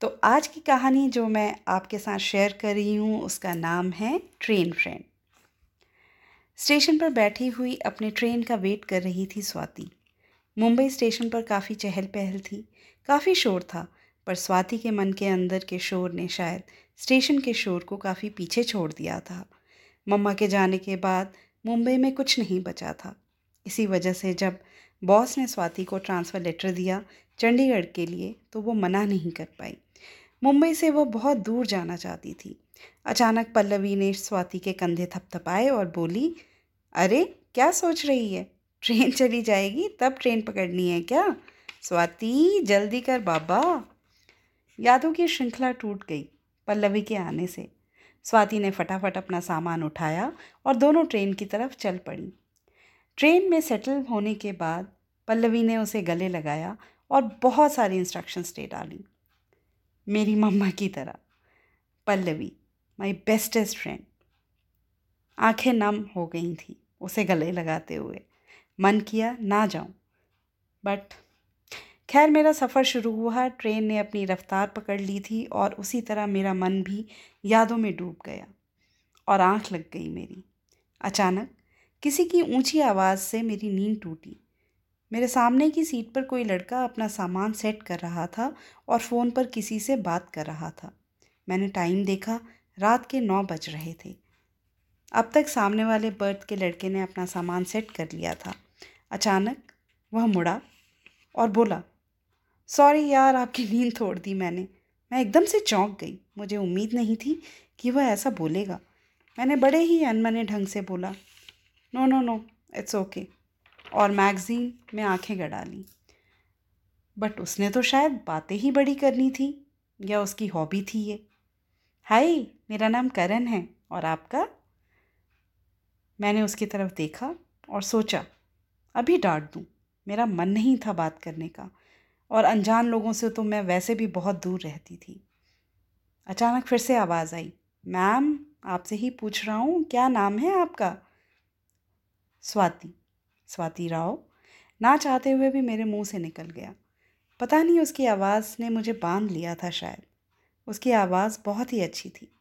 तो आज की कहानी जो मैं आपके साथ शेयर कर रही हूँ, उसका नाम है ट्रेन फ्रेंड स्टेशन पर बैठी हुई अपने ट्रेन का वेट कर रही थी स्वाति। मुंबई स्टेशन पर काफ़ी चहल पहल थी। काफ़ी शोर था, पर स्वाति के मन के अंदर के शोर ने शायद स्टेशन के शोर को काफ़ी पीछे छोड़ दिया था। मम्मा के जाने के बाद मुंबई में कुछ नहीं बचा था। इसी वजह से जब बॉस ने स्वाति को ट्रांसफ़र लेटर दिया चंडीगढ़ के लिए तो वो मना नहीं कर पाई। मुंबई से वो बहुत दूर जाना चाहती थी। अचानक पल्लवी ने स्वाति के कंधे थपथपाए और बोली, अरे, क्या सोच रही है? ट्रेन चली जाएगी, तब ट्रेन पकड़नी है क्या? स्वाति, जल्दी कर बाबा। यादों की श्रृंखला टूट गई पल्लवी के आने से। स्वाति ने फटाफट अपना सामान उठाया और दोनों ट्रेन की तरफ़ चल पड़ी। ट्रेन में सेटल होने के बाद पल्लवी ने उसे गले लगाया और बहुत सारी इंस्ट्रक्शंस दे डाली। मेरी मम्मा की तरह। पल्लवी माई बेस्टेस्ट फ्रेंड आँखें नम हो गई थी उसे गले लगाते हुए। मन किया, ना जाऊँ। बट खैर, मेरा सफ़र शुरू हुआ। ट्रेन ने अपनी रफ़्तार पकड़ ली थी और उसी तरह मेरा मन भी यादों में डूब गया और आँख लग गई मेरी। अचानक किसी की ऊँची आवाज़ से मेरी नींद टूटी। मेरे सामने की सीट पर कोई लड़का अपना सामान सेट कर रहा था और फ़ोन पर किसी से बात कर रहा था। मैंने टाइम देखा, रात के नौ बज रहे थे। अब तक सामने वाले बर्थ के लड़के ने अपना सामान सेट कर लिया था। अचानक वह मुड़ा और बोला, सॉरी यार, आपकी नींद तोड़ दी मैंने। मैं एकदम से चौंक गई। मुझे उम्मीद नहीं थी कि वह ऐसा बोलेगा। मैंने बड़े ही अनमने ढंग से बोला, no no no, it's okay. और मैगज़ीन में आँखें गड़ा ली। बट उसने तो शायद बातें ही बड़ी करनी थी, या उसकी हॉबी थी ये। हाय, मेरा नाम करण है, और आपका? मैंने उसकी तरफ़ देखा और सोचा, अभी डांट दूँ, मेरा मन नहीं था बात करने का, और अनजान लोगों से तो मैं वैसे भी बहुत दूर रहती थी। अचानक फिर से आवाज़ आई, मैम, आपसे ही पूछ रहा हूँ, क्या नाम है आपका? स्वाति स्वाति राव, ना चाहते हुए भी मेरे मुँह से निकल गया। पता नहीं उसकी आवाज़ ने मुझे बाँध लिया था शायद। उसकी आवाज़ बहुत ही अच्छी थी।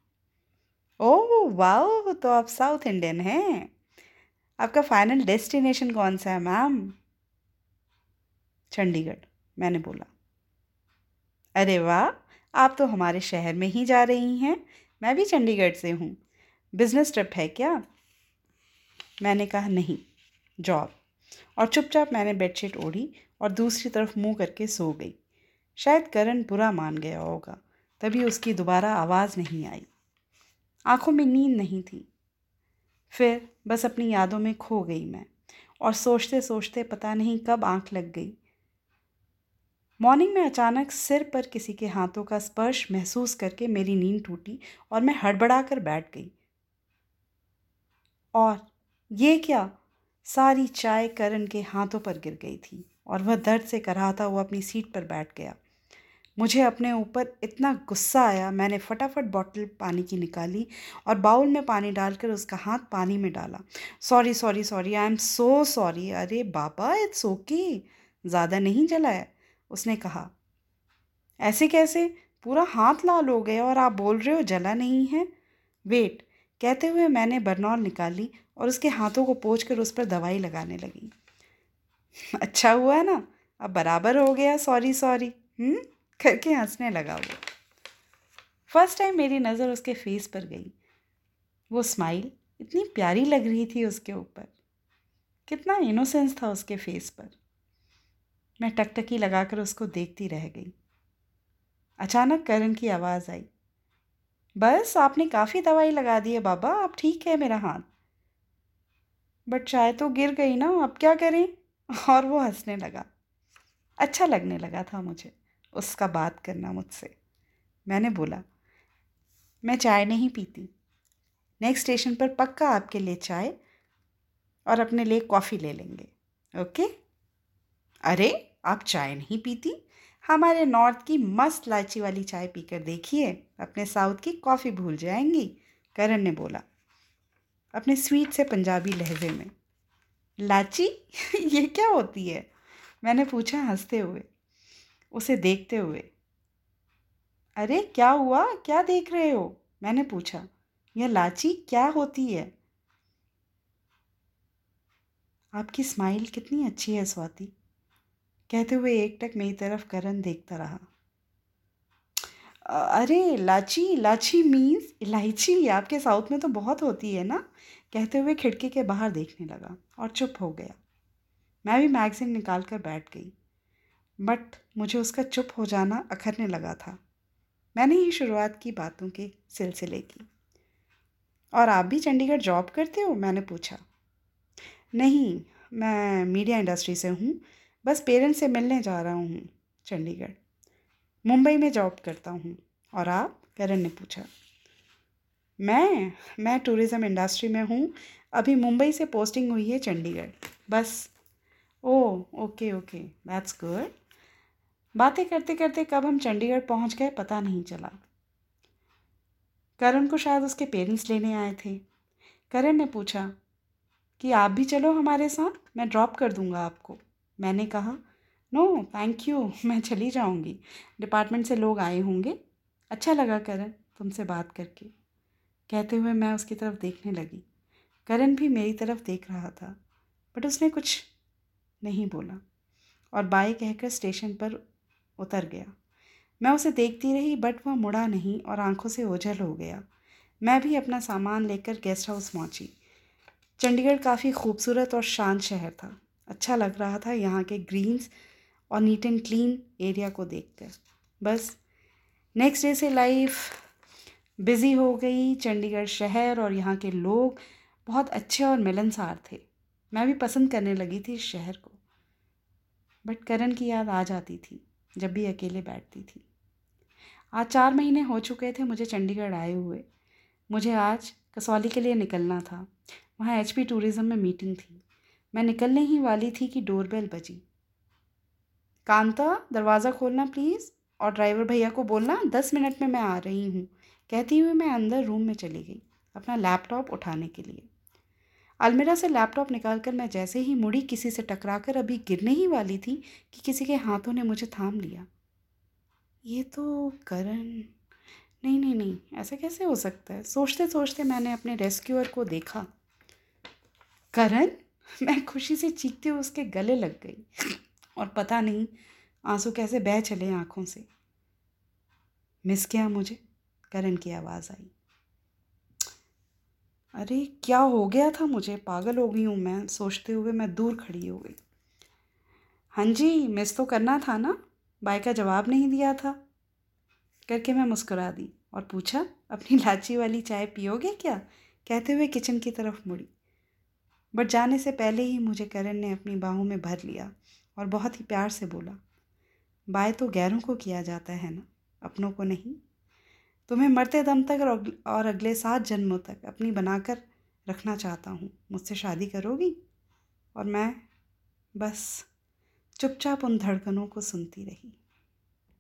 ओह वाह तो आप साउथ इंडियन हैं। आपका फाइनल डेस्टिनेशन कौन सा है, मैम? चंडीगढ़, मैंने बोला। अरे वाह, आप तो हमारे शहर में ही जा रही हैं। मैं भी चंडीगढ़ से हूँ। बिज़नेस ट्रिप है क्या? मैंने कहा, नहीं। जॉब। और चुपचाप मैंने बेडशीट ओढ़ी और दूसरी तरफ़ मुँह करके सो गई। शायद करण बुरा मान गया होगा, तभी उसकी दोबारा आवाज़ नहीं आई। आँखों में नींद नहीं थी। फिर बस अपनी यादों में खो गई मैं और सोचते सोचते पता नहीं कब आँख लग गई। मॉर्निंग में अचानक सिर पर किसी के हाथों का स्पर्श महसूस करके मेरी नींद टूटी और मैं हड़बड़ा कर बैठ गई। और ये क्या? सारी चाय करण के हाथों पर गिर गई थी और वह दर्द से कराहता हुआ अपनी सीट पर बैठ गया। मुझे अपने ऊपर इतना गुस्सा आया, मैंने फटाफट बॉटल पानी की निकाली और बाउल में पानी डालकर उसका हाथ पानी में डाला। Sorry sorry sorry, I am so sorry. अरे बाबा, इट्स ओके। ज़्यादा नहीं जलाया। उसने कहा, ऐसे कैसे? पूरा हाथ लाल हो गया और आप बोल रहे हो जला नहीं है। वेट कहते हुए मैंने बर्नौल निकाली और उसके हाथों को पोछ कर उस पर दवाई लगाने लगी। अच्छा हुआ ना? अब बराबर हो गया सॉरी सॉरी हम्म? करके हंसने लगा वो। फ़र्स्ट टाइम मेरी नज़र उसके फेस पर गई। वो स्माइल इतनी प्यारी लग रही थी उसके ऊपर। कितना इनोसेंस था उसके फेस पर। मैं टकटकी लगाकर उसको देखती रह गई। अचानक करण की आवाज़ आई। बस आपने काफ़ी दवाई लगा दी है बाबा अब ठीक है मेरा हाथ। बट चाय तो गिर गई ना, अब क्या करें? और वो हंसने लगा। अच्छा लगने लगा था मुझे उसका बात करना मुझसे। मैंने बोला, मैं चाय नहीं पीती। नेक्स्ट स्टेशन पर पक्का आपके लिए चाय और अपने लिए कॉफ़ी ले लेंगे। ओके? अरे, आप चाय नहीं पीती? हमारे नॉर्थ की मस्त लाची वाली चाय पीकर देखिए, अपने साउथ की कॉफ़ी भूल जाएँगी, करण ने बोला। अपने स्वीट से पंजाबी लहजे में। लाची ये क्या होती है? मैंने पूछा हँसते हुए। उसे देखते हुए। अरे, क्या हुआ? क्या देख रहे हो? मैंने पूछा। यह लाची क्या होती है? आपकी स्माइल कितनी अच्छी है, स्वाति। कहते हुए एक टक मेरी तरफ़ करण देखता रहा। अरे, लाची लाची मीन्स इलायची, आपके साउथ में तो बहुत होती है ना? कहते हुए खिड़की के बाहर देखने लगा और चुप हो गया। मैं भी मैगज़ीन निकाल कर बैठ गई। बट मुझे उसका चुप हो जाना अखरने लगा था। मैंने ही शुरुआत की बातों के सिलसिले की। और आप भी चंडीगढ़ जॉब करते हो? मैंने पूछा। नहीं, मैं मीडिया इंडस्ट्री से हूँ। बस पेरेंट्स से मिलने जा रहा हूँ, चंडीगढ़। मुंबई में जॉब करता हूँ, और आप? करण ने पूछा। मैं? मैं टूरिज़्म इंडस्ट्री में हूँ। अभी मुंबई से पोस्टिंग हुई है चंडीगढ़। बस। Oh okay okay. That's good बातें करते करते कब हम चंडीगढ़ पहुँच गए पता नहीं चला। करण को शायद उसके पेरेंट्स लेने आए थे। करण ने पूछा कि आप भी चलो हमारे साथ? मैं ड्रॉप कर दूँगा आपको। मैंने कहा नो थैंक यू मैं चली जाऊँगी। डिपार्टमेंट से लोग आए होंगे। अच्छा लगा करण तुमसे बात करके। कहते हुए मैं उसकी तरफ़ देखने लगी। करण भी मेरी तरफ़ देख रहा था बट उसने कुछ नहीं बोला और बाई कहकर स्टेशन पर उतर गया। मैं उसे देखती रही बट वह मुड़ा नहीं और आँखों से ओझल हो गया। मैं भी अपना सामान लेकर गेस्ट हाउस पहुँची। चंडीगढ़ काफ़ी खूबसूरत और शांत शहर था। अच्छा लग रहा था यहाँ के ग्रीन्स और नीट एंड क्लीन एरिया को देखकर। बस नेक्स्ट डे से लाइफ बिज़ी हो गई चंडीगढ़ शहर और यहाँ के लोग बहुत अच्छे और मिलनसार थे। मैं भी पसंद करने लगी थी इस शहर को। बट करण की याद आ जाती थी जब भी अकेले बैठती थी। आज चार महीने हो चुके थे मुझे चंडीगढ़ आए हुए। मुझे आज कसौली के लिए निकलना था। वहाँ एच पी टूरिज़्म में मीटिंग थी। मैं निकलने ही वाली थी कि डोरबेल बजी। कांता, दरवाज़ा खोलना प्लीज़, और ड्राइवर भैया को बोलना, दस मिनट में मैं आ रही हूँ। कहती हुई मैं अंदर रूम में चली गई, अपना लैपटॉप उठाने के लिए। अलमीरा से लैपटॉप निकाल कर मैं जैसे ही मुड़ी किसी से टकरा कर अभी गिरने ही वाली थी कि किसी के हाथों ने मुझे थाम लिया। ये तो करण, नहीं नहीं नहीं, ऐसा कैसे हो सकता है? सोचते सोचते मैंने अपने रेस्क्यूअर को देखा। करण? मैं खुशी से चीखते हुए उसके गले लग गई और पता नहीं आँसू कैसे बह चले आँखों से। मिस किया मुझे? करण की आवाज़ आई। अरे, क्या हो गया था मुझे? पागल हो गई हूँ मैं। सोचते हुए मैं दूर खड़ी हो गई। हाँ जी मिस तो करना था ना? बाई का जवाब नहीं दिया था। करके मैं मुस्कुरा दी और पूछा, अपनी लाची वाली चाय पियोगे क्या? कहते हुए किचन की तरफ़ मुड़ी। बट जाने से पहले ही मुझे करण ने अपनी बाहों में भर लिया और बहुत ही प्यार से बोला, बाय तो गैरों को किया जाता है ना, अपनों को नहीं। तुम्हें मरते दम तक और अगले सात जन्मों तक अपनी बनाकर रखना चाहता हूँ। मुझसे शादी करोगी? और मैं बस चुपचाप उन धड़कनों को सुनती रही।